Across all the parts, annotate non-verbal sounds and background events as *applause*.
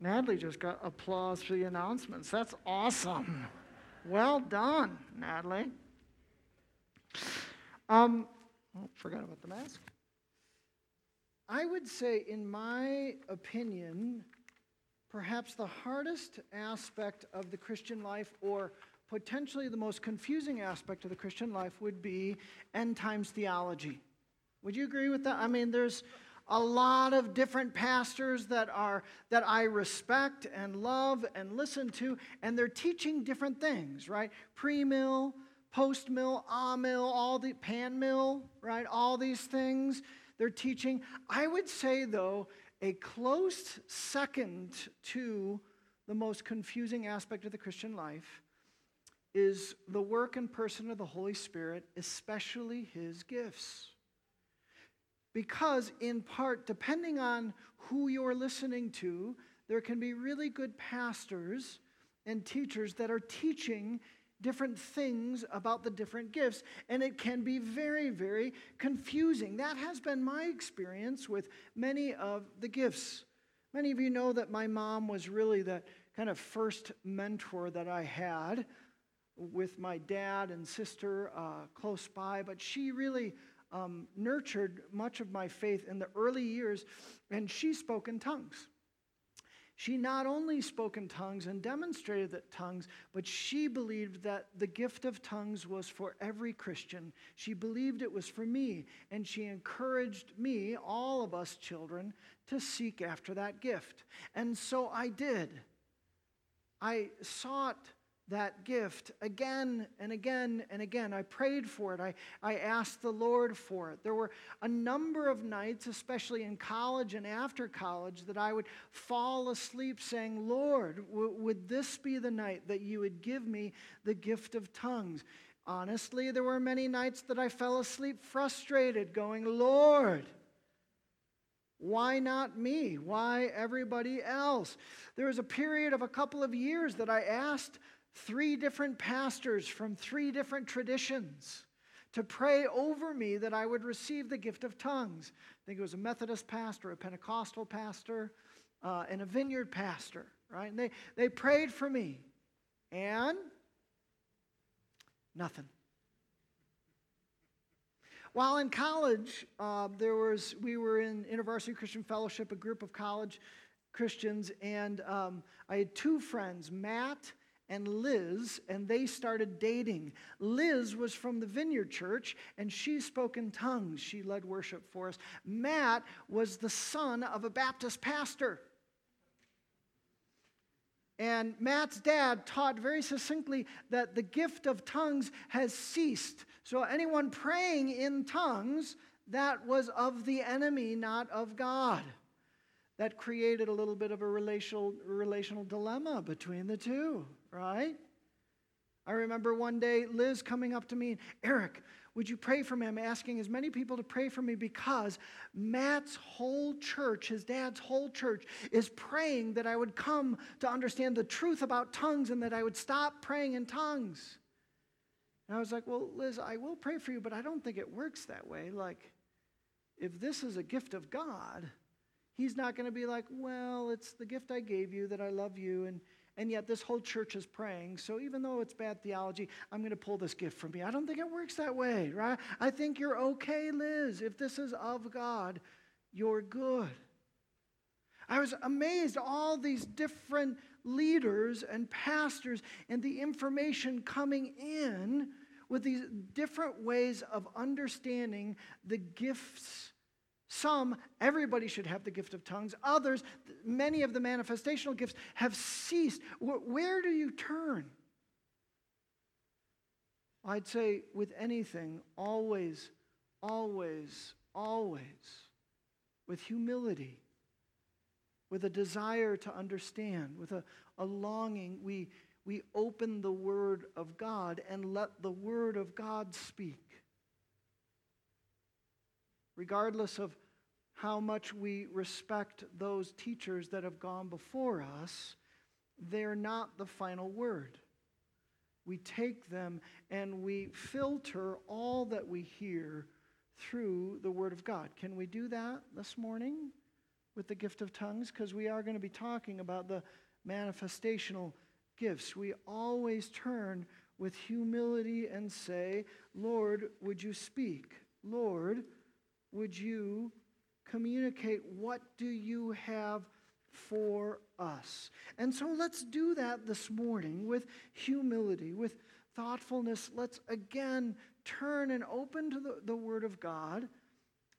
Natalie just got applause for the announcements. That's awesome. Well done, Natalie. Um, oh, forgot about the mask. I would say, in my opinion, perhaps the hardest aspect of the Christian life, or potentially the most confusing aspect of the Christian life, would be end times theology. Would you agree with that? I mean, there's a lot of different pastors that are that I respect and love and listen to, and they're teaching different things, right? Pre-mill, post-mill, ah-mill, all the pan-mill, right? All these things they're teaching. I would say, though, a close second to the most confusing aspect of the Christian life is the work and person of the Holy Spirit, especially his gifts. Because, in part, depending on who you're listening to, there can be really good pastors and teachers that are teaching different things about the different gifts, and it can be very, very confusing. That has been my experience with many of the gifts. Many of you know that my mom was really the kind of first mentor that I had with my dad and sister uh, close by, but she really um, nurtured much of my faith in the early years, and she spoke in tongues. She not only spoke in tongues and demonstrated that tongues, but she believed that the gift of tongues was for every Christian. She believed it was for me, and she encouraged me, all of us children, to seek after that gift. And so I did. I sought that gift again and again and again. I prayed for it. I, I asked the Lord for it. There were a number of nights, especially in college and after college, that I would fall asleep saying, Lord, w- would this be the night that you would give me the gift of tongues? Honestly, there were many nights that I fell asleep frustrated, going, Lord, why not me? Why everybody else? There was a period of a couple of years that I asked three different pastors from three different traditions to pray over me that I would receive the gift of tongues. I think it was a Methodist pastor, a Pentecostal pastor, uh, and a vineyard pastor, right? And they, they prayed for me. And nothing. While in college, uh, there was we were in InterVarsity Christian Fellowship, a group of college Christians, and um, I had two friends, Matt and Liz, and they started dating. Liz was from the Vineyard Church, and she spoke in tongues. She led worship for us. Matt was the son of a Baptist pastor. And Matt's dad taught very succinctly that the gift of tongues has ceased. So, anyone praying in tongues, that was of the enemy, not of God. That created a little bit of a relational, relational dilemma between the two right? I remember one day Liz coming up to me, Eric, would you pray for me? I'm asking as many people to pray for me because Matt's whole church, his dad's whole church, is praying that I would come to understand the truth about tongues and that I would stop praying in tongues. And I was like, Well, Liz, I will pray for you, but I don't think it works that way. Like, if this is a gift of God, he's not going to be like, Well, it's the gift I gave you that I love you. And and yet this whole church is praying. So even though it's bad theology, I'm going to pull this gift from you. I don't think it works that way, right? I think you're okay, Liz. If this is of God, you're good. I was amazed all these different leaders and pastors and the information coming in with these different ways of understanding the gifts some, everybody should have the gift of tongues. Others, many of the manifestational gifts have ceased. Where do you turn? I'd say with anything, always, always, always, with humility, with a desire to understand, with a, a longing, we, we open the Word of God and let the Word of God speak regardless of how much we respect those teachers that have gone before us, they're not the final word. We take them and we filter all that we hear through the Word of God. Can we do that this morning? with the gift of tongues? Because we are going to be talking about the manifestational gifts. We always turn with humility and say, Lord, would you speak? Lord, would you communicate what do you have for us? And so let's do that this morning with humility, with thoughtfulness. Let's again turn and open to the, the Word of God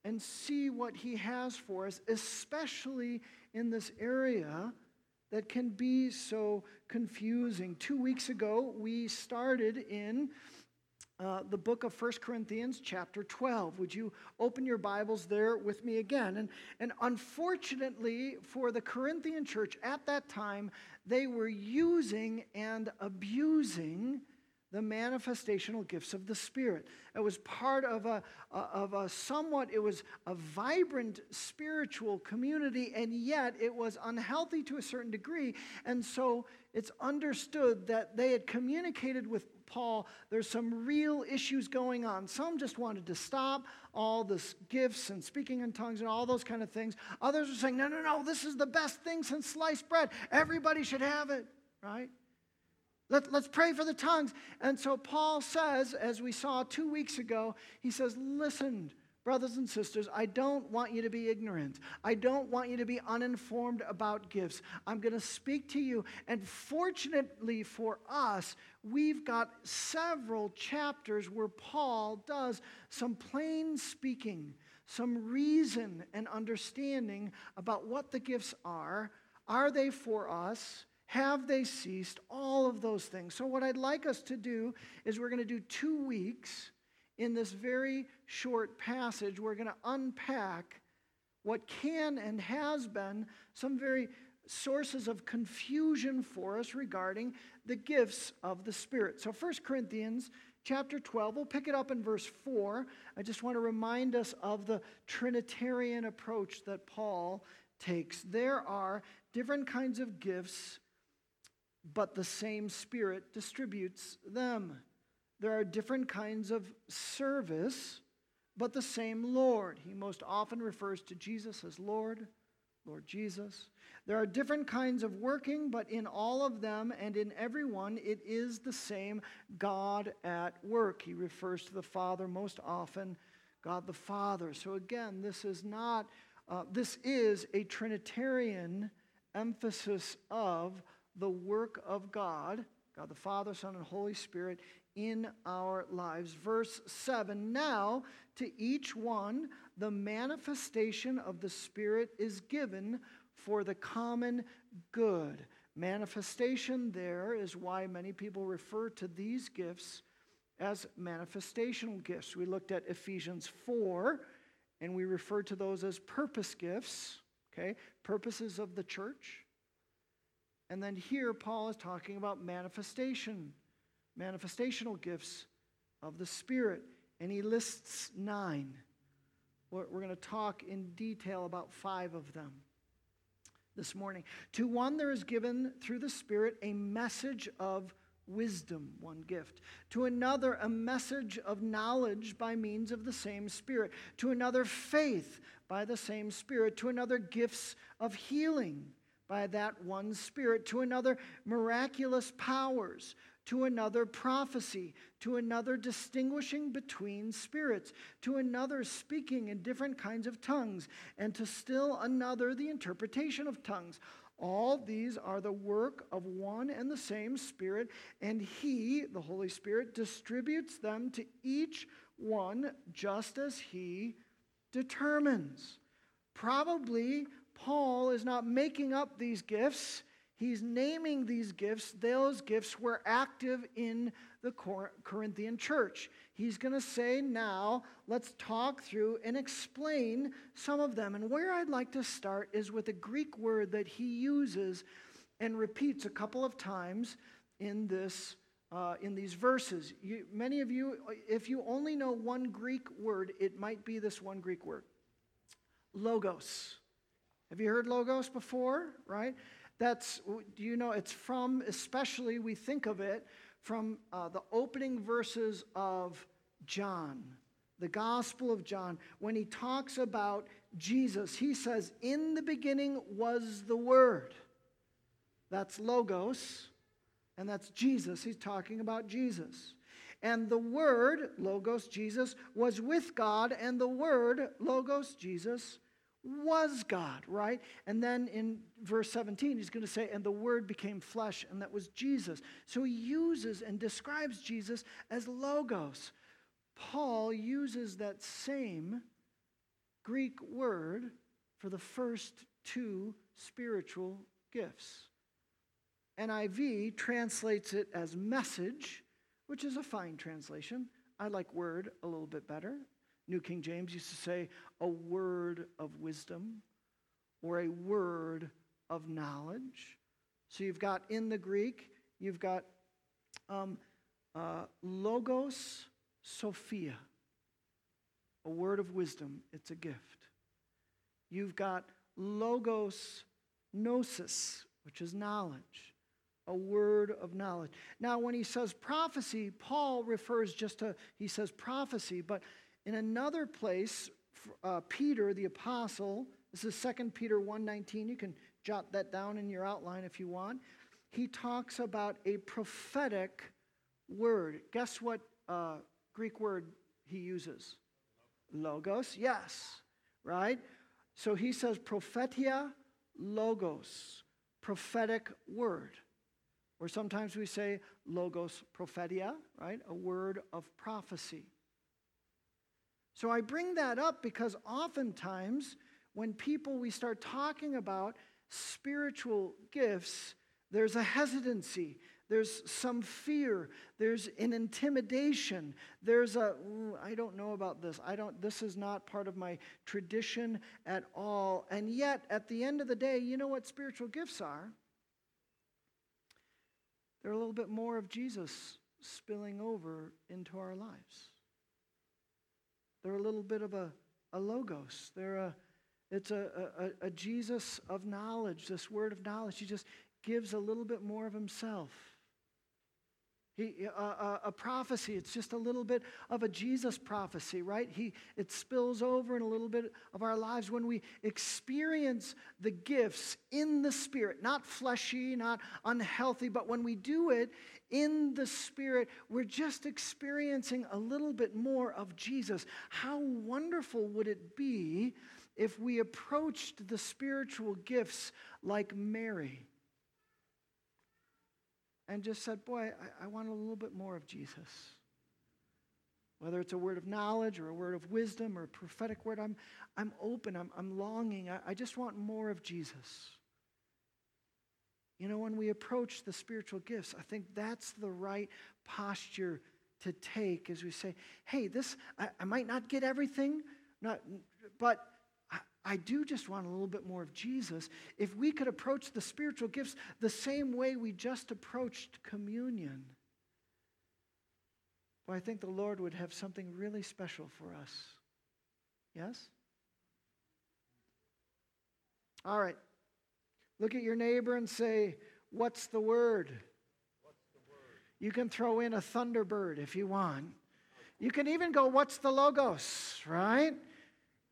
and see what He has for us, especially in this area that can be so confusing. Two weeks ago, we started in uh, the book of First Corinthians, chapter 12. Would you open your Bibles there with me again? And, and unfortunately, for the Corinthian church at that time, they were using and abusing the manifestational gifts of the Spirit. It was part of a, of a somewhat, it was a vibrant spiritual community, and yet it was unhealthy to a certain degree. And so it's understood that they had communicated with Paul, there's some real issues going on. Some just wanted to stop all this gifts and speaking in tongues and all those kind of things. Others were saying, no, no, no, this is the best thing since sliced bread. Everybody should have it, right? Let, let's pray for the tongues. And so Paul says, as we saw two weeks ago, he says, Listen, brothers and sisters, I don't want you to be ignorant. I don't want you to be uninformed about gifts. I'm going to speak to you. And fortunately for us, we've got several chapters where Paul does some plain speaking, some reason and understanding about what the gifts are. Are they for us? Have they ceased? All of those things. So, what I'd like us to do is we're going to do two weeks in this very short passage. We're going to unpack what can and has been some very sources of confusion for us regarding the gifts of the Spirit. So, 1 Corinthians chapter 12, we'll pick it up in verse 4. I just want to remind us of the Trinitarian approach that Paul takes. There are different kinds of gifts but the same Spirit distributes them. There are different kinds of service, but the same Lord. He most often refers to Jesus as Lord, Lord Jesus. There are different kinds of working, but in all of them and in every one, it is the same God at work. He refers to the Father most often, God the Father. So again, this is not, uh, this is a Trinitarian emphasis of the work of God, God the Father, Son, and Holy Spirit, in our lives. Verse 7 Now to each one the manifestation of the Spirit is given for the common good. Manifestation there is why many people refer to these gifts as manifestational gifts. We looked at Ephesians 4 and we referred to those as purpose gifts, okay? Purposes of the church. And then here, Paul is talking about manifestation, manifestational gifts of the Spirit. And he lists nine. We're going to talk in detail about five of them this morning. To one, there is given through the Spirit a message of wisdom, one gift. To another, a message of knowledge by means of the same Spirit. To another, faith by the same Spirit. To another, gifts of healing by that one Spirit, to another, miraculous powers, to another, prophecy, to another, distinguishing between spirits, to another, speaking in different kinds of tongues, and to still another, the interpretation of tongues. All these are the work of one and the same Spirit, and He, the Holy Spirit, distributes them to each one just as He determines. Probably Paul is not making up these gifts. He's naming these gifts. Those gifts were active in the Corinthian church. He's going to say, now let's talk through and explain some of them. And where I'd like to start is with a Greek word that he uses and repeats a couple of times in this. Uh, in these verses, you, many of you, if you only know one Greek word, it might be this one Greek word logos. Have you heard logos before? Right? That's, do you know, it's from, especially we think of it from uh, the opening verses of John, the Gospel of John, when he talks about Jesus. He says, In the beginning was the Word. That's Logos, and that's Jesus. He's talking about Jesus. And the Word, Logos, Jesus, was with God, and the Word, Logos, Jesus, was God, right? And then in verse 17, he's going to say, and the Word became flesh, and that was Jesus. So he uses and describes Jesus as Logos. Paul uses that same Greek word for the first two spiritual gifts. NIV translates it as message, which is a fine translation. I like word a little bit better. New King James used to say a word of wisdom or a word of knowledge. So you've got in the Greek, you've got um, uh, logos sophia, a word of wisdom. It's a gift. You've got logos gnosis, which is knowledge a word of knowledge. Now, when he says prophecy, Paul refers just to, he says prophecy, but in another place, uh, Peter, the apostle, this is 2 Peter 1.19, you can jot that down in your outline if you want. He talks about a prophetic word. Guess what uh, Greek word he uses? Logos, yes, right? So he says prophetia logos, prophetic word. Or sometimes we say logos prophetia, right? A word of prophecy. So I bring that up because oftentimes when people we start talking about spiritual gifts, there's a hesitancy, there's some fear, there's an intimidation, there's a I don't know about this. I don't this is not part of my tradition at all. And yet at the end of the day, you know what spiritual gifts are? They're a little bit more of Jesus spilling over into our lives. They're a little bit of a, a logos. They're a, it's a, a, a Jesus of knowledge, this word of knowledge. He just gives a little bit more of himself. He, uh, a prophecy, it's just a little bit of a Jesus prophecy, right? He, it spills over in a little bit of our lives when we experience the gifts in the Spirit, not fleshy, not unhealthy, but when we do it in the Spirit, we're just experiencing a little bit more of Jesus. How wonderful would it be if we approached the spiritual gifts like Mary? And just said, Boy, I, I, want a little bit more of Jesus. Whether it's a word of knowledge or a word of wisdom or a prophetic word, I'm, I'm open, I'm, I'm longing. I, I just want more of Jesus. You know, when we approach the spiritual gifts, I think that's the right posture to take as we say, hey, this, I, I might not get everything, not, but I do just want a little bit more of Jesus. If we could approach the spiritual gifts the same way we just approached communion, well, I think the Lord would have something really special for us. Yes? All right. Look at your neighbor and say, What's the word? What's the word? You can throw in a thunderbird if you want. You can even go, What's the logos, right?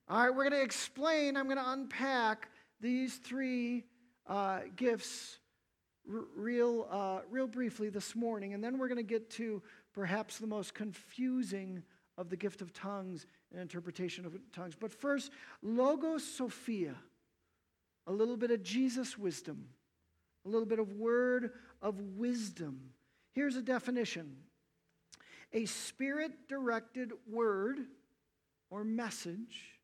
All right, we're going to explain, I'm going to unpack these three uh, gifts r- real, uh, real briefly this morning, and then we're going to get to perhaps the most confusing of the gift of tongues and interpretation of tongues. But first, Logos Sophia, a little bit of Jesus wisdom, a little bit of word of wisdom. Here's a definition a spirit directed word or message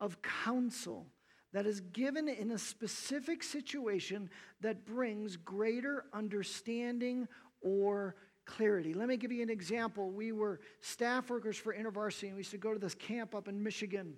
of counsel that is given in a specific situation that brings greater understanding or clarity. Let me give you an example. We were staff workers for InterVarsity, and we used to go to this camp up in Michigan.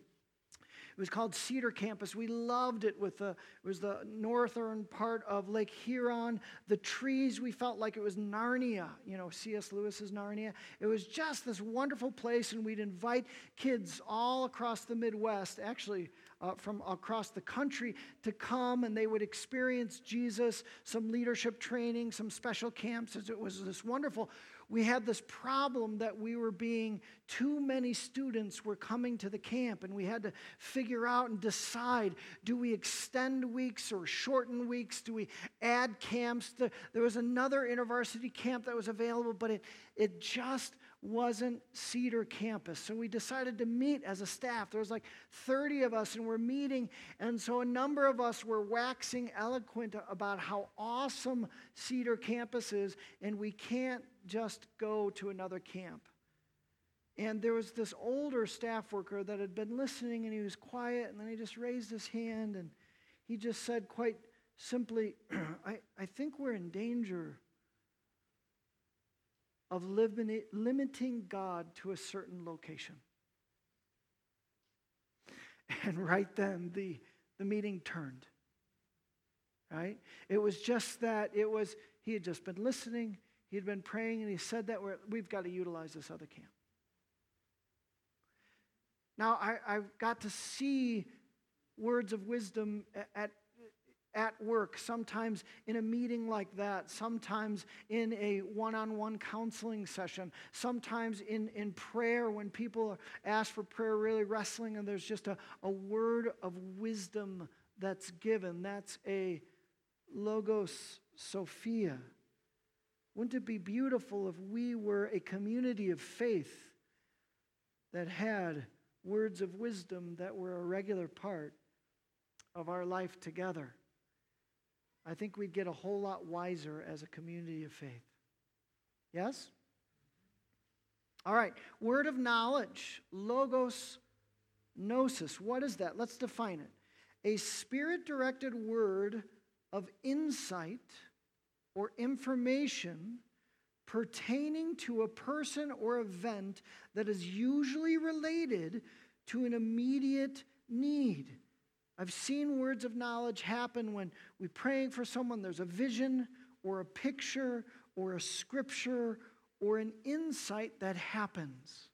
It was called Cedar Campus. We loved it with the, it was the northern part of Lake Huron. The trees, we felt like it was Narnia, you know, C.S. Lewis's Narnia. It was just this wonderful place, and we'd invite kids all across the Midwest. Actually, uh, from across the country to come and they would experience Jesus, some leadership training, some special camps. It was this wonderful. We had this problem that we were being, too many students were coming to the camp, and we had to figure out and decide do we extend weeks or shorten weeks? Do we add camps? There was another InterVarsity camp that was available, but it, it just wasn't Cedar campus. So we decided to meet as a staff. There was like 30 of us, and we're meeting. And so a number of us were waxing eloquent about how awesome Cedar campus is, and we can't just go to another camp. And there was this older staff worker that had been listening, and he was quiet, and then he just raised his hand, and he just said quite simply, *clears throat* I, I think we're in danger of limiting God to a certain location. *laughs* And right then, the, the meeting turned. Right? It was just that, it was, he had just been listening, he had been praying, and he said that we've got to utilize this other camp. Now, I, I've got to see words of wisdom at, at work, sometimes in a meeting like that, sometimes in a one on one counseling session, sometimes in, in prayer when people ask for prayer, really wrestling, and there's just a, a word of wisdom that's given. That's a logos Sophia. Wouldn't it be beautiful if we were a community of faith that had words of wisdom that were a regular part of our life together? I think we'd get a whole lot wiser as a community of faith. Yes? All right, word of knowledge, logos gnosis. What is that? Let's define it. A spirit directed word of insight or information pertaining to a person or event that is usually related to an immediate need. I've seen words of knowledge happen when we're praying for someone, there's a vision or a picture or a scripture or an insight that happens.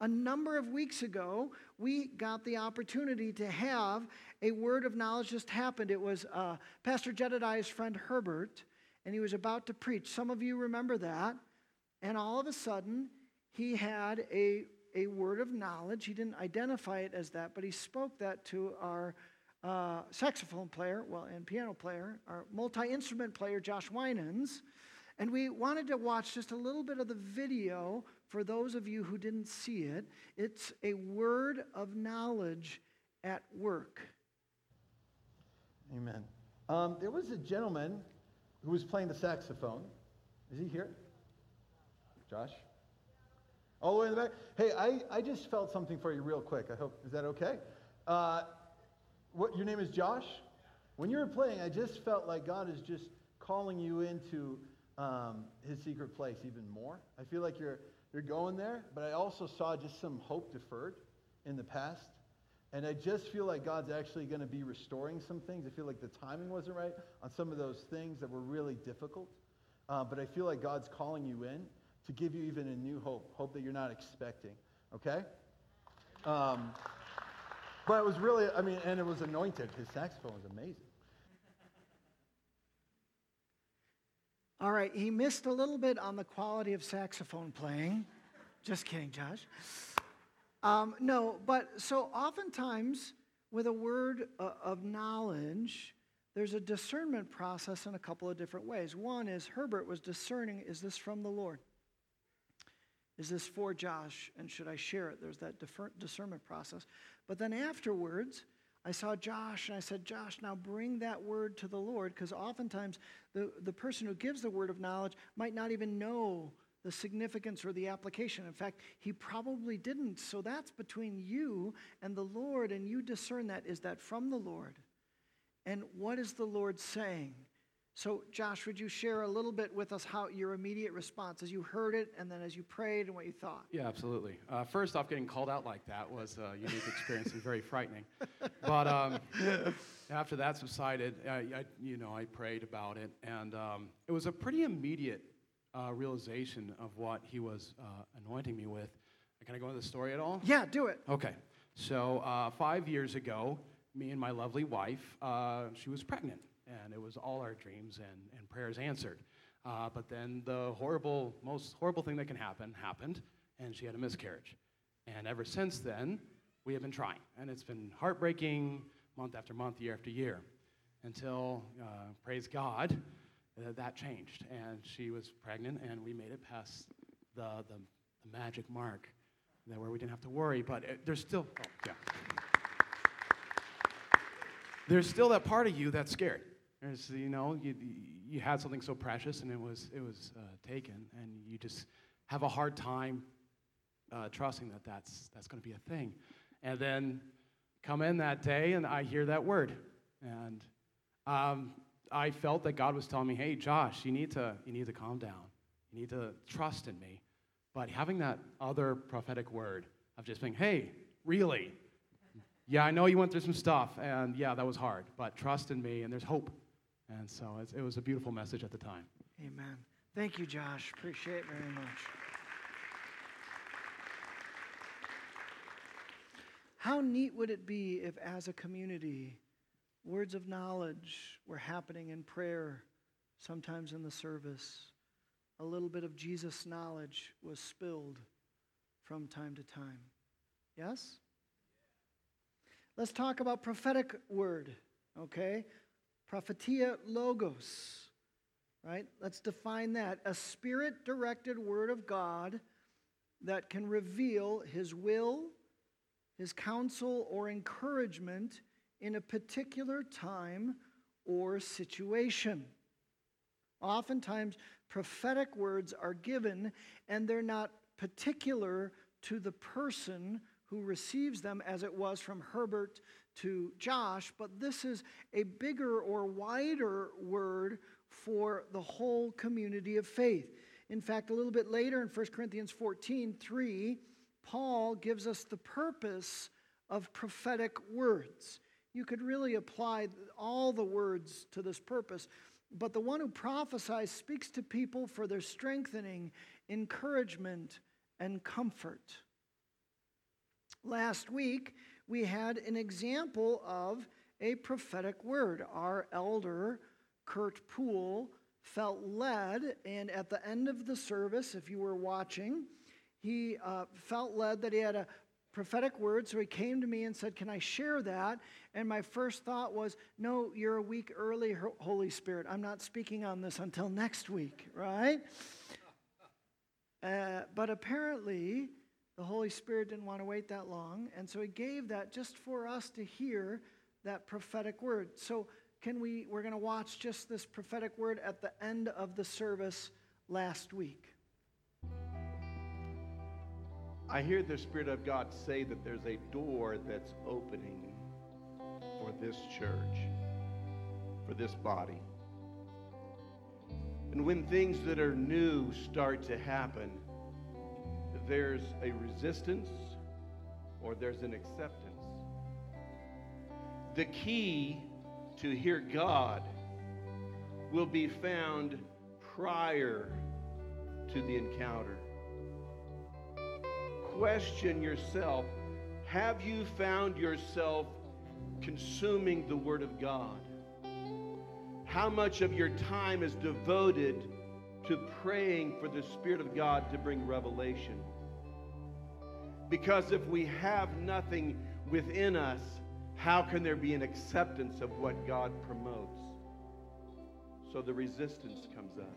A number of weeks ago, we got the opportunity to have a word of knowledge just happened. It was uh, Pastor Jedediah's friend Herbert, and he was about to preach. Some of you remember that. And all of a sudden, he had a a word of knowledge. He didn't identify it as that, but he spoke that to our uh, saxophone player, well, and piano player, our multi instrument player, Josh Winans. And we wanted to watch just a little bit of the video for those of you who didn't see it. It's a word of knowledge at work. Amen. Um, there was a gentleman who was playing the saxophone. Is he here? Josh? All the way in the back? Hey, I, I just felt something for you real quick. I hope, is that okay? Uh, what, your name is Josh? When you were playing, I just felt like God is just calling you into um, his secret place even more. I feel like you're, you're going there, but I also saw just some hope deferred in the past. And I just feel like God's actually going to be restoring some things. I feel like the timing wasn't right on some of those things that were really difficult. Uh, but I feel like God's calling you in to give you even a new hope, hope that you're not expecting, okay? Um, but it was really, I mean, and it was anointed. His saxophone was amazing. All right, he missed a little bit on the quality of saxophone playing. Just kidding, Josh. Um, no, but so oftentimes with a word uh, of knowledge, there's a discernment process in a couple of different ways. One is Herbert was discerning is this from the Lord? Is this for Josh? And should I share it? There's that discernment process. But then afterwards, I saw Josh and I said, Josh, now bring that word to the Lord, because oftentimes the, the person who gives the word of knowledge might not even know the significance or the application. In fact, he probably didn't. So that's between you and the Lord, and you discern that. Is that from the Lord? And what is the Lord saying? So, Josh, would you share a little bit with us how your immediate response as you heard it and then as you prayed and what you thought? Yeah, absolutely. Uh, first off, getting called out like that was a unique experience and very frightening. But um, *laughs* after that subsided, I, I, you know, I prayed about it, and um, it was a pretty immediate uh, realization of what he was uh, anointing me with. Can I go into the story at all? Yeah, do it. Okay. So, uh, five years ago, me and my lovely wife, uh, she was pregnant, and it was all our dreams and, and prayers answered. Uh, but then the horrible, most horrible thing that can happen happened, and she had a miscarriage. And ever since then, we have been trying. And it's been heartbreaking month after month, year after year, until, uh, praise God, uh, that changed. And she was pregnant, and we made it past the, the, the magic mark that where we didn't have to worry. But it, there's still, oh, yeah. There's still that part of you that's scared. There's, you know, you, you had something so precious and it was, it was uh, taken, and you just have a hard time uh, trusting that that's, that's going to be a thing. And then come in that day, and I hear that word. And um, I felt that God was telling me, hey, Josh, you need, to, you need to calm down. You need to trust in me. But having that other prophetic word of just being, hey, really? Yeah, I know you went through some stuff, and yeah, that was hard, but trust in me, and there's hope. And so it was a beautiful message at the time. Amen. Thank you, Josh. Appreciate it very much. How neat would it be if, as a community, words of knowledge were happening in prayer, sometimes in the service? A little bit of Jesus knowledge was spilled from time to time. Yes? Let's talk about prophetic word, okay? Prophetia logos, right? Let's define that. A spirit directed word of God that can reveal his will, his counsel, or encouragement in a particular time or situation. Oftentimes, prophetic words are given and they're not particular to the person who receives them, as it was from Herbert to Josh, but this is a bigger or wider word for the whole community of faith. In fact, a little bit later in 1 Corinthians 14 3, Paul gives us the purpose of prophetic words. You could really apply all the words to this purpose, but the one who prophesies speaks to people for their strengthening, encouragement, and comfort. Last week, we had an example of a prophetic word. Our elder, Kurt Poole, felt led, and at the end of the service, if you were watching, he uh, felt led that he had a prophetic word, so he came to me and said, Can I share that? And my first thought was, No, you're a week early, Holy Spirit. I'm not speaking on this until next week, right? *laughs* Uh, but apparently, the Holy Spirit didn't want to wait that long, and so He gave that just for us to hear that prophetic word. So, can we? We're going to watch just this prophetic word at the end of the service last week. I hear the Spirit of God say that there's a door that's opening for this church, for this body. And when things that are new start to happen, there's a resistance or there's an acceptance. The key to hear God will be found prior to the encounter. Question yourself have you found yourself consuming the Word of God? How much of your time is devoted to praying for the Spirit of God to bring revelation? Because if we have nothing within us, how can there be an acceptance of what God promotes? So the resistance comes up.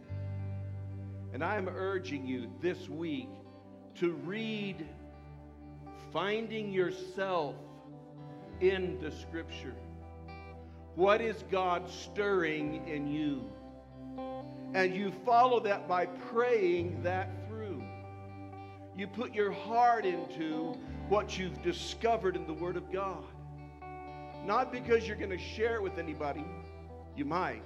And I am urging you this week to read Finding Yourself in the Scripture. What is God stirring in you? And you follow that by praying that through. you put your heart into what you've discovered in the Word of God. Not because you're going to share it with anybody, you might,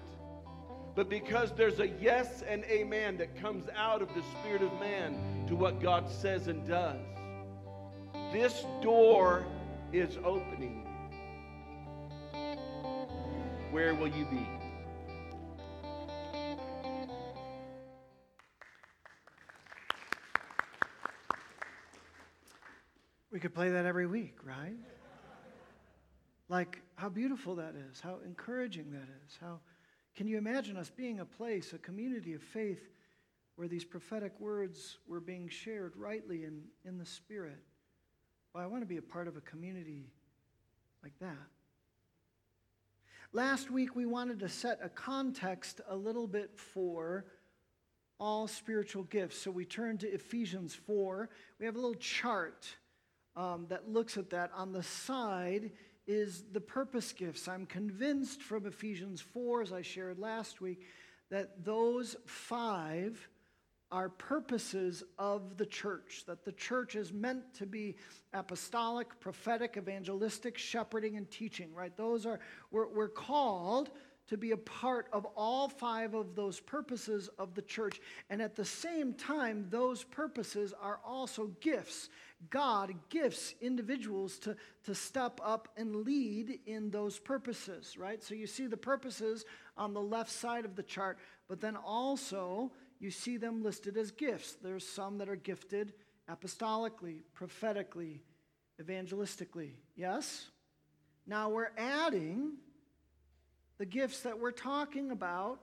but because there's a yes and amen that comes out of the Spirit of man to what God says and does. This door is opening. Where will you be? We could play that every week, right? Like how beautiful that is, how encouraging that is. How can you imagine us being a place, a community of faith where these prophetic words were being shared rightly in, in the Spirit? Well, I want to be a part of a community like that. Last week, we wanted to set a context a little bit for all spiritual gifts. So we turned to Ephesians 4. We have a little chart um, that looks at that. On the side is the purpose gifts. I'm convinced from Ephesians 4, as I shared last week, that those five are purposes of the church, that the church is meant to be apostolic, prophetic, evangelistic, shepherding, and teaching, right? Those are, we're, we're called to be a part of all five of those purposes of the church. And at the same time, those purposes are also gifts. God gifts individuals to, to step up and lead in those purposes, right? So you see the purposes on the left side of the chart, but then also you see them listed as gifts. There's some that are gifted apostolically, prophetically, evangelistically. Yes? Now we're adding the gifts that we're talking about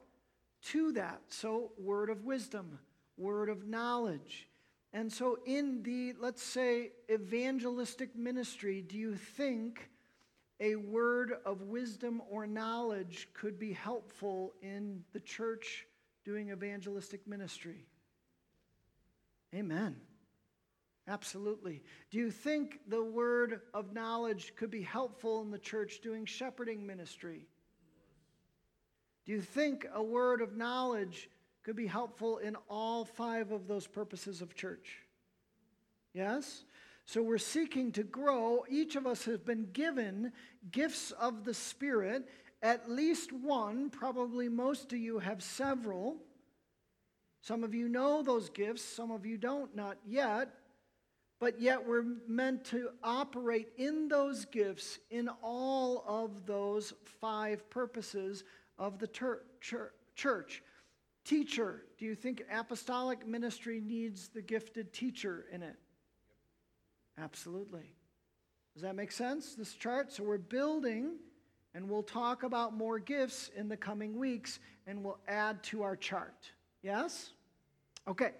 to that. So, word of wisdom, word of knowledge. And so, in the, let's say, evangelistic ministry, do you think a word of wisdom or knowledge could be helpful in the church doing evangelistic ministry? Amen. Absolutely. Do you think the word of knowledge could be helpful in the church doing shepherding ministry? Do you think a word of knowledge could be helpful in all five of those purposes of church? Yes? So we're seeking to grow. Each of us has been given gifts of the Spirit, at least one. Probably most of you have several. Some of you know those gifts, some of you don't, not yet. But yet we're meant to operate in those gifts in all of those five purposes of the ter- church. Teacher, do you think apostolic ministry needs the gifted teacher in it? Absolutely. Does that make sense, this chart? So we're building, and we'll talk about more gifts in the coming weeks, and we'll add to our chart. Yes? Okay.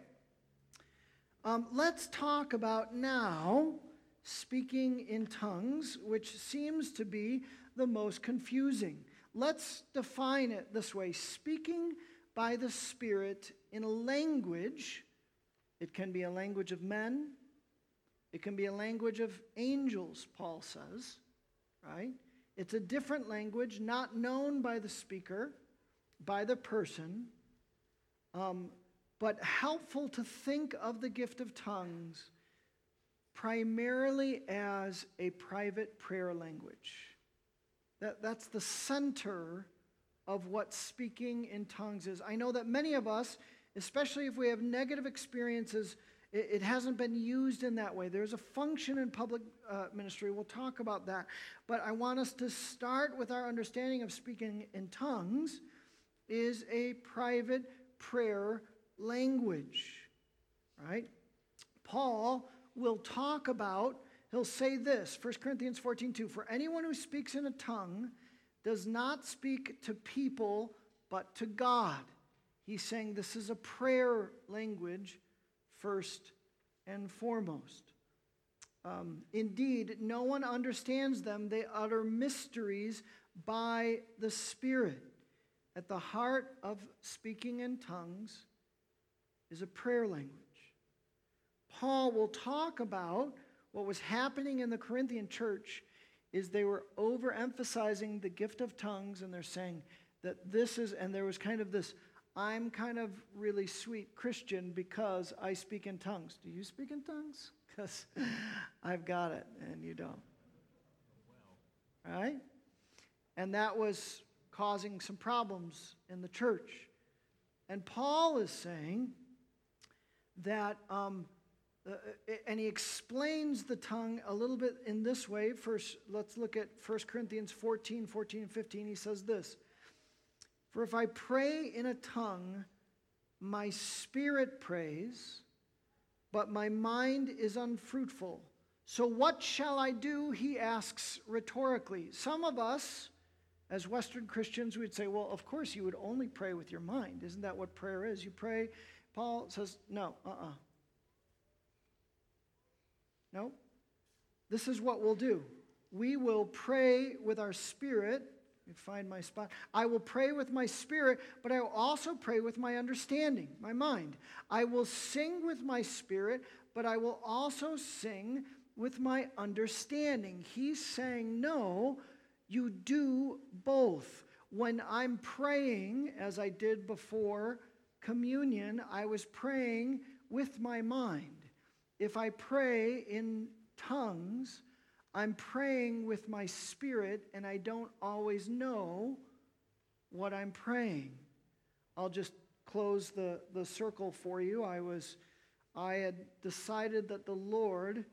Um, let's talk about now speaking in tongues, which seems to be the most confusing. Let's define it this way speaking by the Spirit in a language. It can be a language of men, it can be a language of angels, Paul says, right? It's a different language, not known by the speaker, by the person, um, but helpful to think of the gift of tongues primarily as a private prayer language. That, that's the center of what speaking in tongues is. I know that many of us, especially if we have negative experiences, it, it hasn't been used in that way. There's a function in public uh, ministry. We'll talk about that. But I want us to start with our understanding of speaking in tongues is a private prayer language, right? Paul will talk about he'll say this 1 Corinthians 14 2 For anyone who speaks in a tongue does not speak to people, but to God. He's saying this is a prayer language first and foremost. Um, indeed, no one understands them. They utter mysteries by the Spirit. At the heart of speaking in tongues is a prayer language. Paul will talk about what was happening in the Corinthian church is they were overemphasizing the gift of tongues and they're saying that this is, and there was kind of this, I'm kind of really sweet Christian because I speak in tongues. Do you speak in tongues? *laughs* Because I've got it and you don't. Right? And that was causing some problems in the church. And Paul is saying that um, uh, and he explains the tongue a little bit in this way. First, let's look at 1 Corinthians 14, 14, and 15. He says this For if I pray in a tongue, my spirit prays, but my mind is unfruitful. So, what shall I do? He asks rhetorically. Some of us, as Western Christians, we would say, well, of course, you would only pray with your mind. Isn't that what prayer is? You pray. Paul says, no, uh uh No. This is what we'll do we will pray with our spirit. You find my spot. I will pray with my spirit, but I will also pray with my understanding, my mind. I will sing with my spirit, but I will also sing with my understanding. He's saying, no, you do both. When I'm praying, as I did before communion, I was praying with my mind. If I pray in tongues, I'm praying with my spirit and I don't always know what I'm praying. I'll just close the, the circle for you. I was I had decided that the Lord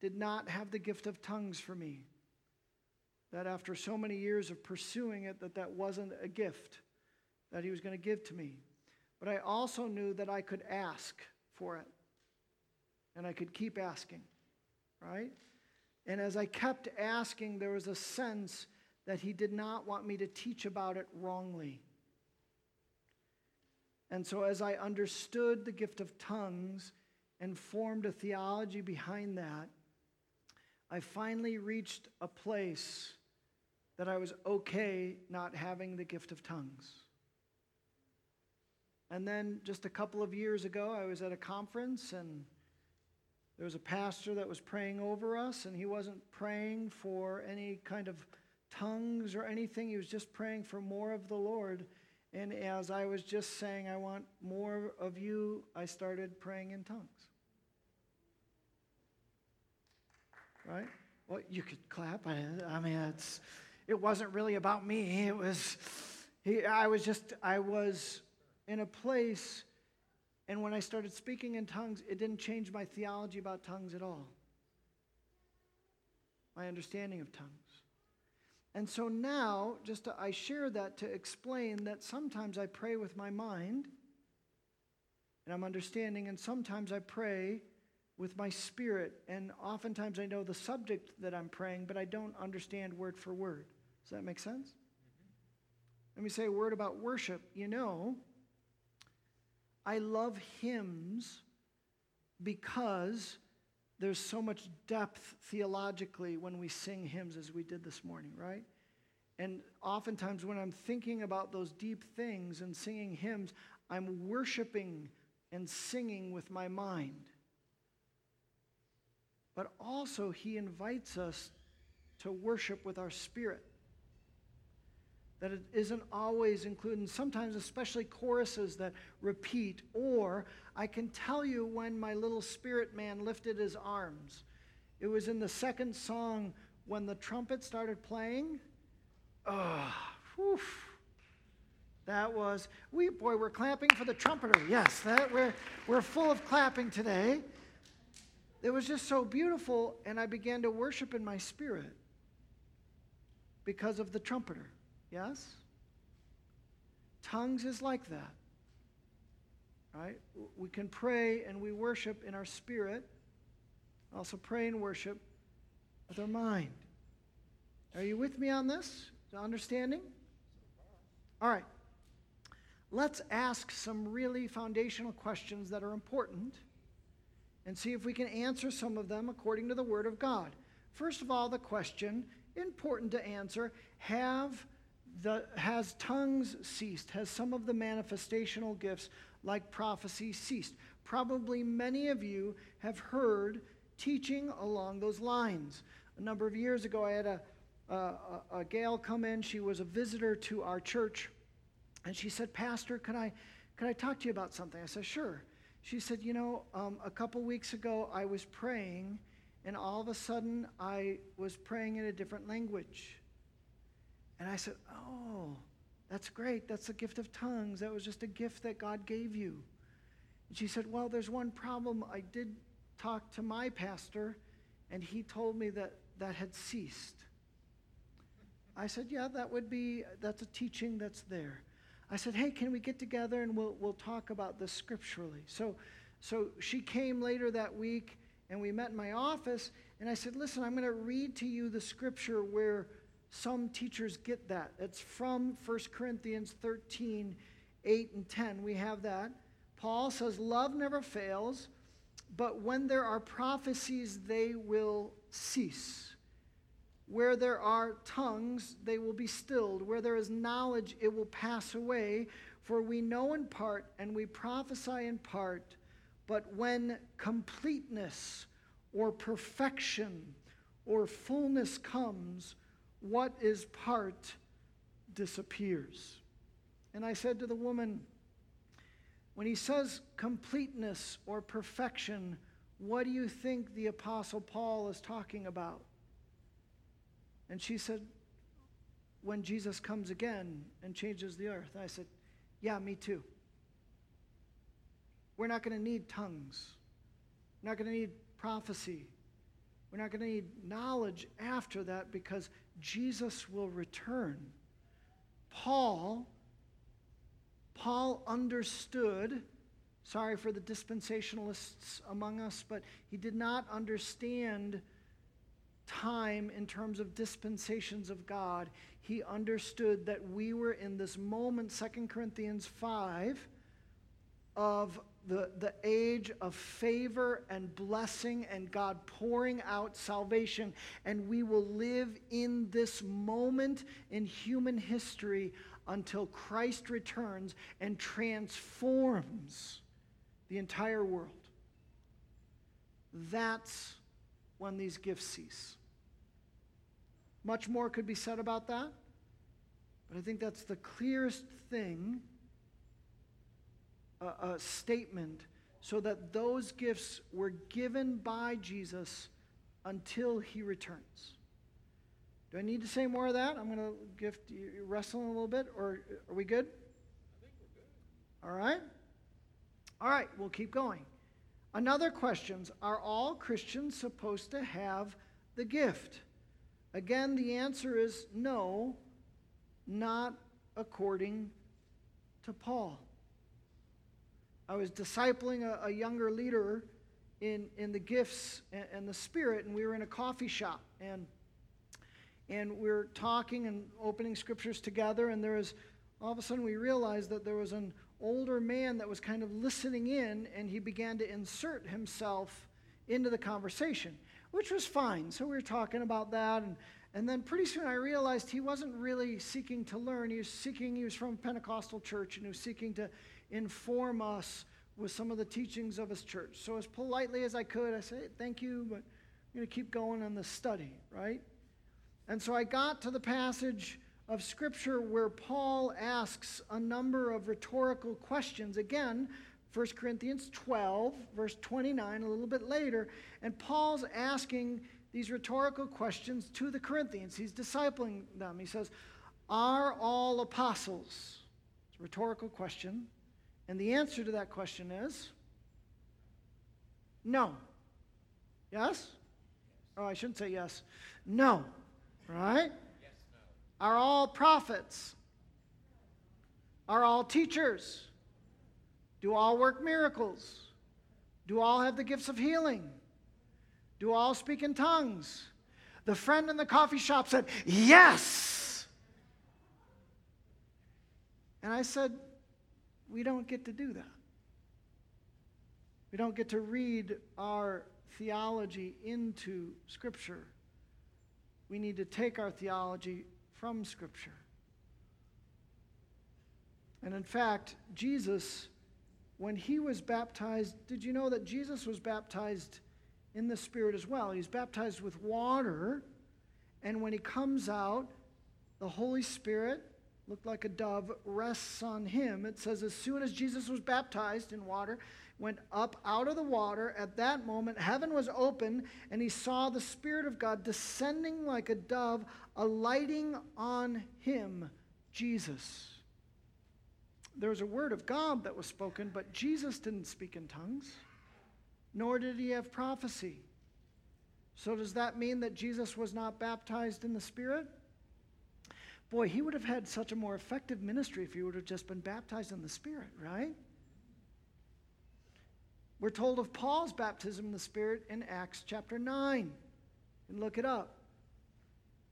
did not have the gift of tongues for me. That after so many years of pursuing it that that wasn't a gift that he was going to give to me. But I also knew that I could ask for it. And I could keep asking, right? And as I kept asking, there was a sense that he did not want me to teach about it wrongly. And so, as I understood the gift of tongues and formed a theology behind that, I finally reached a place that I was okay not having the gift of tongues. And then just a couple of years ago, I was at a conference and there was a pastor that was praying over us, and he wasn't praying for any kind of tongues or anything. He was just praying for more of the Lord. And as I was just saying, I want more of you, I started praying in tongues. Right? Well, you could clap. I, I mean, it's, it wasn't really about me. It was, he, I was just, I was in a place and when I started speaking in tongues, it didn't change my theology about tongues at all, my understanding of tongues. And so now, just to, I share that to explain that sometimes I pray with my mind and I'm understanding, and sometimes I pray with my spirit. And oftentimes I know the subject that I'm praying, but I don't understand word for word. Does that make sense? Mm-hmm. Let me say a word about worship. You know, I love hymns because there's so much depth theologically when we sing hymns as we did this morning, right? And oftentimes when I'm thinking about those deep things and singing hymns, I'm worshiping and singing with my mind. But also, he invites us to worship with our spirit that it isn't always included, sometimes, especially choruses that repeat. Or I can tell you when my little spirit man lifted his arms. It was in the second song when the trumpet started playing. Oh, whew. That was, we, boy, we're clapping for the trumpeter. Yes, that, we're, we're full of clapping today. It was just so beautiful, and I began to worship in my spirit because of the trumpeter. Yes? Tongues is like that. Right? We can pray and we worship in our spirit. Also pray and worship with our mind. Are you with me on this? Understanding? All right. Let's ask some really foundational questions that are important and see if we can answer some of them according to the Word of God. First of all, the question, important to answer have the, has tongues ceased? Has some of the manifestational gifts, like prophecy, ceased? Probably many of you have heard teaching along those lines. A number of years ago, I had a, a, a gal come in. She was a visitor to our church. And she said, Pastor, can I, can I talk to you about something? I said, Sure. She said, You know, um, a couple weeks ago, I was praying, and all of a sudden, I was praying in a different language. And I said, Oh, that's great. That's the gift of tongues. That was just a gift that God gave you. And she said, Well, there's one problem. I did talk to my pastor, and he told me that that had ceased. I said, Yeah, that would be, that's a teaching that's there. I said, Hey, can we get together and we'll, we'll talk about this scripturally? So, so she came later that week, and we met in my office, and I said, Listen, I'm going to read to you the scripture where some teachers get that. It's from 1 Corinthians 13, 8 and 10. We have that. Paul says, Love never fails, but when there are prophecies, they will cease. Where there are tongues, they will be stilled. Where there is knowledge, it will pass away. For we know in part and we prophesy in part, but when completeness or perfection or fullness comes, what is part disappears. And I said to the woman, when he says completeness or perfection, what do you think the Apostle Paul is talking about? And she said, when Jesus comes again and changes the earth. I said, yeah, me too. We're not going to need tongues. We're not going to need prophecy. We're not going to need knowledge after that because Jesus will return. Paul Paul understood sorry for the dispensationalists among us, but he did not understand time in terms of dispensations of God. He understood that we were in this moment, 2 Corinthians 5, of the, the age of favor and blessing and God pouring out salvation. And we will live in this moment in human history until Christ returns and transforms the entire world. That's when these gifts cease. Much more could be said about that, but I think that's the clearest thing, a, statement, so that those gifts were given by Jesus until he returns. Do I need to say more of that? I'm going to gift you wrestling a little bit, or are we good? I think we're good. All right. All right, we'll keep going. Another questions Are all Christians supposed to have the gift? Again, the answer is no, not according to Paul. I was discipling a, a younger leader in, in the gifts and, and, the spirit, and we were in a coffee shop, and, and we are talking and opening scriptures together, and there was all of a sudden we realized that there was an older man that was kind of listening in, and he began to insert himself into the conversation which was fine. So we were talking about that. And, and then pretty soon I realized he wasn't really seeking to learn. He was seeking, he was from a Pentecostal church, and he was seeking to inform us with some of the teachings of his church. So as politely as I could, I said, thank you, but I'm going to keep going on the study, right? And so I got to the passage of Scripture where Paul asks a number of rhetorical questions. Again, 1 Corinthians 12, verse 29, a little bit later. And Paul's asking these rhetorical questions to the Corinthians. He's discipling them. He says, Are all apostles? It's a rhetorical question. And the answer to that question is no. Yes? Oh, I shouldn't say yes. No. Right? Yes, no. Are all prophets? Are all teachers? Do all work miracles? Do all have the gifts of healing? Do all speak in tongues? The friend in the coffee shop said, Yes. And I said, We don't get to do that. We don't get to read our theology into Scripture. We need to take our theology from Scripture. And in fact, Jesus when he was baptized, did you know that Jesus was baptized in the Spirit as well? He's baptized with water, and when he comes out, the Holy Spirit, looked like a dove, rests on him. It says, as soon as Jesus was baptized in water, went up out of the water, at that moment, heaven was open, and he saw the Spirit of God descending like a dove, alighting on him, Jesus there was a word of God that was spoken, but Jesus didn't speak in tongues, nor did he have prophecy. So, does that mean that Jesus was not baptized in the Spirit? Boy, he would have had such a more effective ministry if he would have just been baptized in the Spirit, right? We're told of Paul's baptism in the Spirit in Acts chapter 9. And look it up.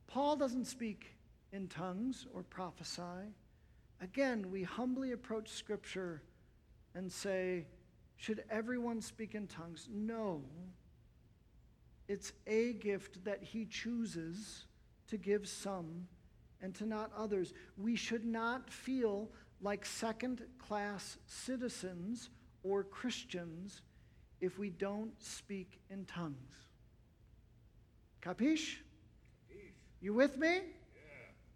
Paul doesn't speak in tongues or prophesy. Again, we humbly approach Scripture and say, should everyone speak in tongues? No. It's a gift that he chooses to give some and to not others. We should not feel like second class citizens or Christians if we don't speak in tongues. Capiche? You with me? Yeah.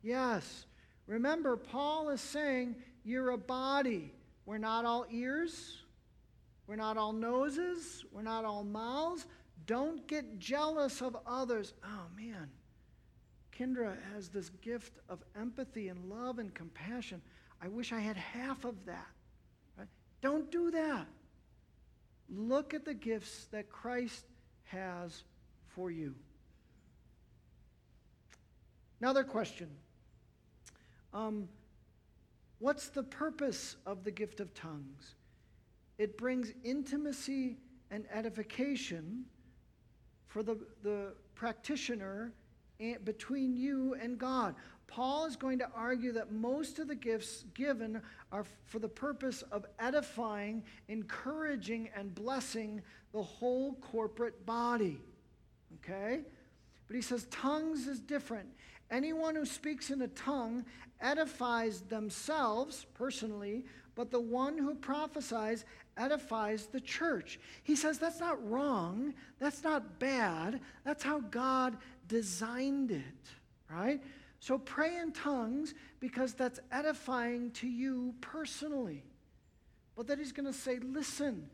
Yes. Remember, Paul is saying you're a body. We're not all ears. We're not all noses. We're not all mouths. Don't get jealous of others. Oh, man. Kendra has this gift of empathy and love and compassion. I wish I had half of that. Right? Don't do that. Look at the gifts that Christ has for you. Another question um, What's the purpose of the gift of tongues? It brings intimacy and edification for the, the practitioner between you and God. Paul is going to argue that most of the gifts given are for the purpose of edifying, encouraging, and blessing the whole corporate body. Okay? But he says tongues is different. Anyone who speaks in a tongue edifies themselves personally, but the one who prophesies edifies the church. He says that's not wrong, that's not bad, that's how God designed it, right? So pray in tongues because that's edifying to you personally. But then he's going to say, listen,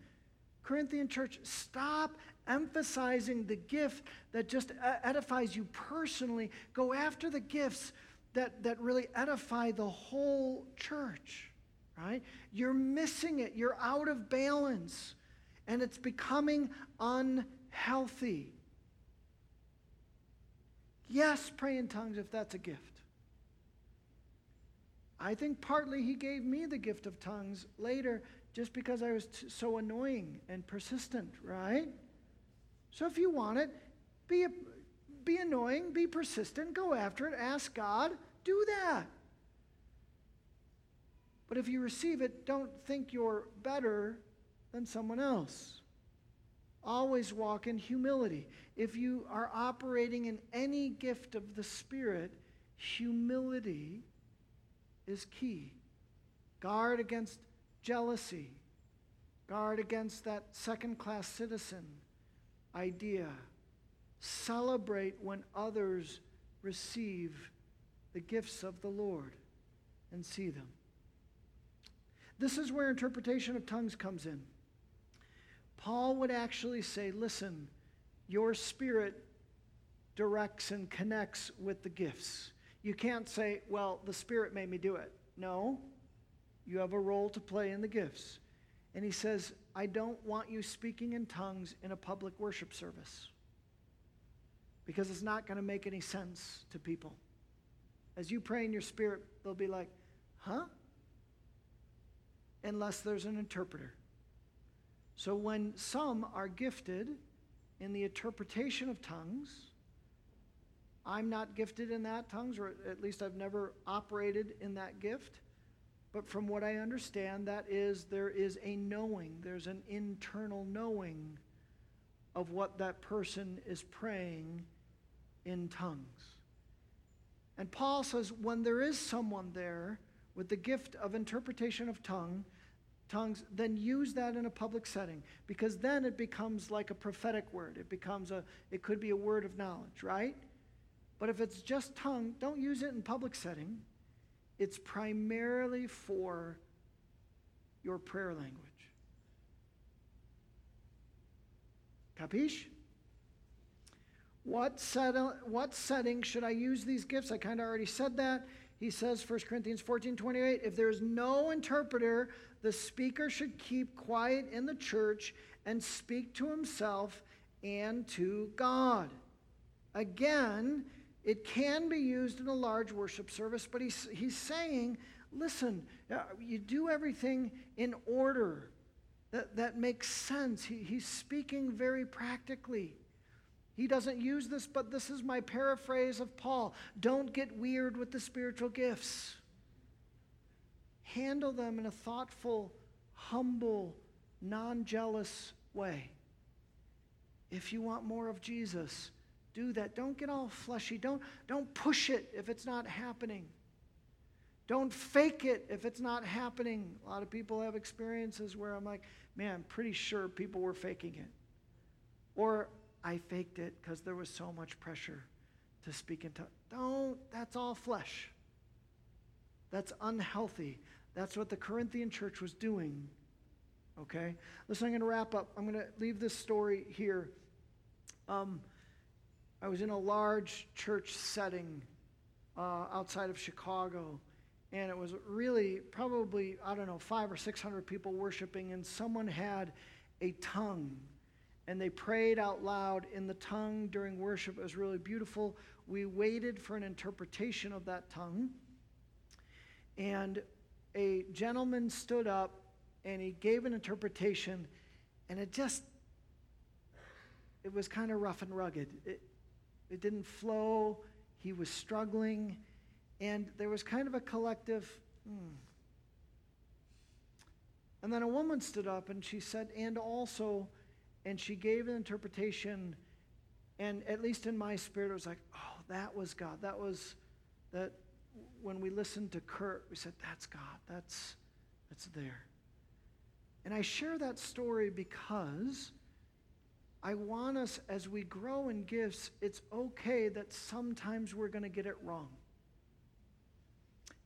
Corinthian church, stop emphasizing the gift that just edifies you personally. Go after the gifts that, that really edify the whole church right? You're missing it. You're out of balance. And it's becoming unhealthy. Yes, pray in tongues if that's a gift. I think partly he gave me the gift of tongues later just because I was t- so annoying and persistent, right? So if you want it, be, a, be annoying, be persistent, go after it, ask God, do that. But if you receive it, don't think you're better than someone else. Always walk in humility. If you are operating in any gift of the Spirit, humility is key. Guard against jealousy, guard against that second class citizen idea. Celebrate when others receive the gifts of the Lord and see them. This is where interpretation of tongues comes in. Paul would actually say, listen, your spirit directs and connects with the gifts. You can't say, well, the spirit made me do it. No, you have a role to play in the gifts. And he says, I don't want you speaking in tongues in a public worship service because it's not going to make any sense to people. As you pray in your spirit, they'll be like, huh? unless there's an interpreter. So when some are gifted in the interpretation of tongues, I'm not gifted in that tongues, or at least I've never operated in that gift. But from what I understand, that is, there is a knowing, there's an internal knowing of what that person is praying in tongues. And Paul says, when there is someone there with the gift of interpretation of tongue, tongues, then use that in a public setting because then it becomes like a prophetic word. It becomes a, it could be a word of knowledge, right? But if it's just tongue, don't use it in public setting. It's primarily for your prayer language. Capiche? What, set, what setting should I use these gifts? I kind of already said that. He says, 1 Corinthians 14 28, if there's no interpreter, the speaker should keep quiet in the church and speak to himself and to God. Again, it can be used in a large worship service, but he's, he's saying, listen, uh, you do everything in order. That, that makes sense. He, he's speaking very practically. He doesn't use this, but this is my paraphrase of Paul. Don't get weird with the spiritual gifts. Handle them in a thoughtful, humble, non jealous way. If you want more of Jesus, do that. Don't get all fleshy. Don't, don't push it if it's not happening. Don't fake it if it's not happening. A lot of people have experiences where I'm like, man, I'm pretty sure people were faking it. Or I faked it because there was so much pressure to speak into. Don't, that's all flesh. That's unhealthy. That's what the Corinthian church was doing. Okay? Listen, I'm going to wrap up. I'm going to leave this story here. Um, I was in a large church setting uh, outside of Chicago, and it was really probably, I don't know, five or 600 people worshiping, and someone had a tongue. And they prayed out loud in the tongue during worship. It was really beautiful. We waited for an interpretation of that tongue. And a gentleman stood up and he gave an interpretation, and it just, it was kind of rough and rugged. It, it didn't flow. He was struggling. And there was kind of a collective, hmm. And then a woman stood up and she said, and also, and she gave an interpretation. And at least in my spirit, it was like, oh, that was God. That was that when we listened to Kurt, we said, that's God. That's, that's there. And I share that story because I want us, as we grow in gifts, it's okay that sometimes we're going to get it wrong.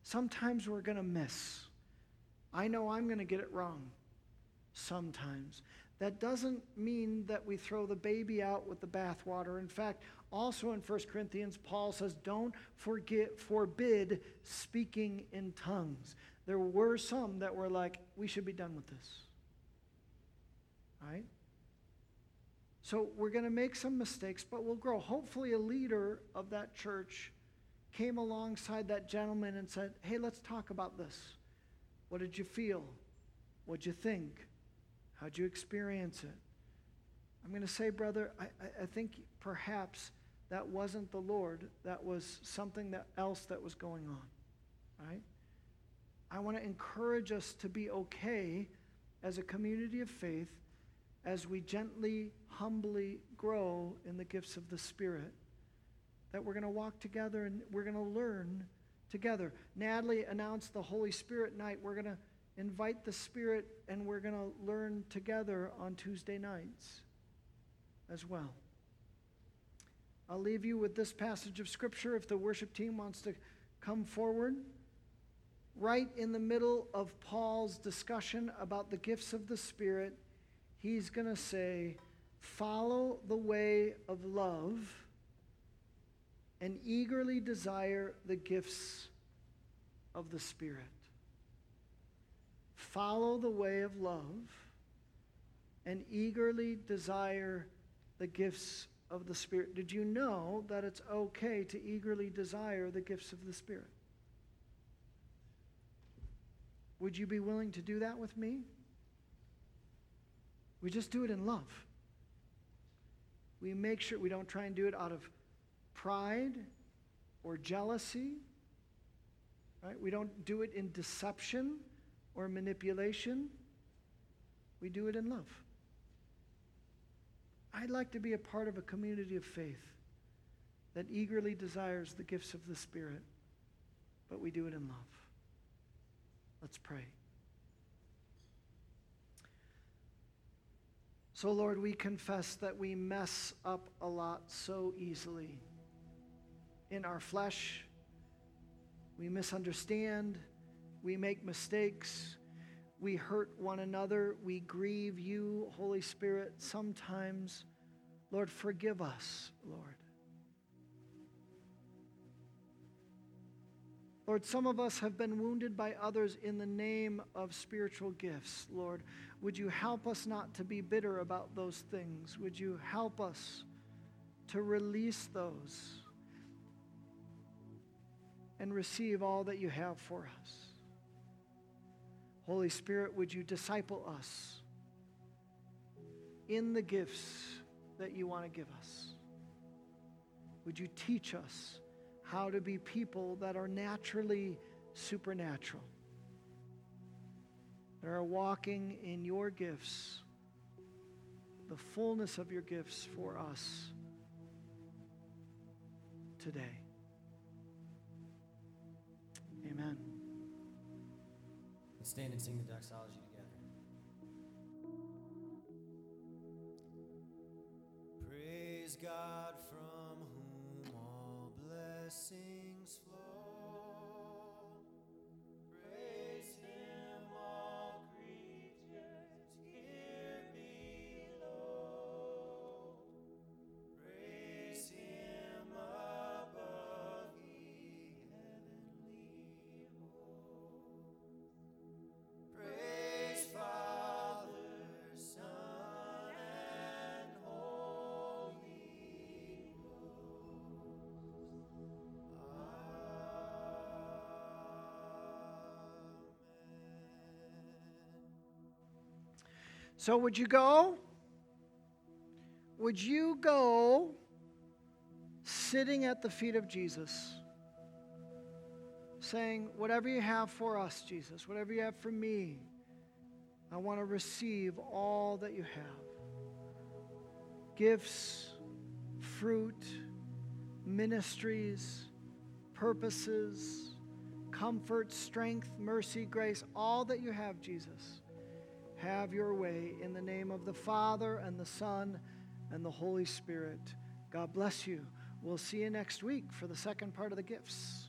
Sometimes we're going to miss. I know I'm going to get it wrong sometimes. That doesn't mean that we throw the baby out with the bathwater. In fact, also in 1 Corinthians, Paul says, don't forget, forbid speaking in tongues. There were some that were like, we should be done with this. Right? So we're going to make some mistakes, but we'll grow. Hopefully, a leader of that church came alongside that gentleman and said, Hey, let's talk about this. What did you feel? What'd you think? How'd you experience it? I'm going to say, brother, I, I, think perhaps that wasn't the Lord. That was something that else that was going on. Right? I want to encourage us to be okay as a community of faith as we gently, humbly grow in the gifts of the Spirit, that we're going to walk together and we're going to learn together. Natalie announced the Holy Spirit night. We're going to invite the Spirit and we're going to learn together on Tuesday nights as well. I'll leave you with this passage of Scripture if the worship team wants to come forward. Right in the middle of Paul's discussion about the gifts of the Spirit, he's going to say, Follow the way of love and eagerly desire the gifts of the Spirit. Follow the way of love and eagerly desire the gifts of the Spirit. Did you know that it's okay to eagerly desire the gifts of the Spirit? Would you be willing to do that with me? We just do it in love. We make sure we don't try and do it out of pride or jealousy. Right? We don't do it in deception or manipulation. We do it in love. I'd like to be a part of a community of faith that eagerly desires the gifts of the Spirit, but we do it in love. Let's pray. So, Lord, we confess that we mess up a lot so easily. In our flesh, we misunderstand, we make mistakes, we hurt one another, we grieve you, Holy Spirit, sometimes. Lord, forgive us, Lord. Lord, some of us have been wounded by others in the name of spiritual gifts. Lord, would you help us not to be bitter about those things? Would you help us to release those and receive all that you have for us? Holy Spirit, would you disciple us in the gifts that you want to give us. Would you teach us how to be people that are naturally supernatural, that are walking in your gifts, the fullness of your gifts for us today? Stand and sing the doxology together. Praise God from whom all blessings flow. So, would you go? Would you go sitting at the feet of Jesus, saying, Whatever you have for us, Jesus, whatever you have for me, I want to receive all that you have gifts, fruit, ministries, purposes, comfort, strength, mercy, grace, all that you have, Jesus. Have your way in the name of the Father and the Son and the Holy Spirit. God bless you. We'll see you next week for the second part of the gifts.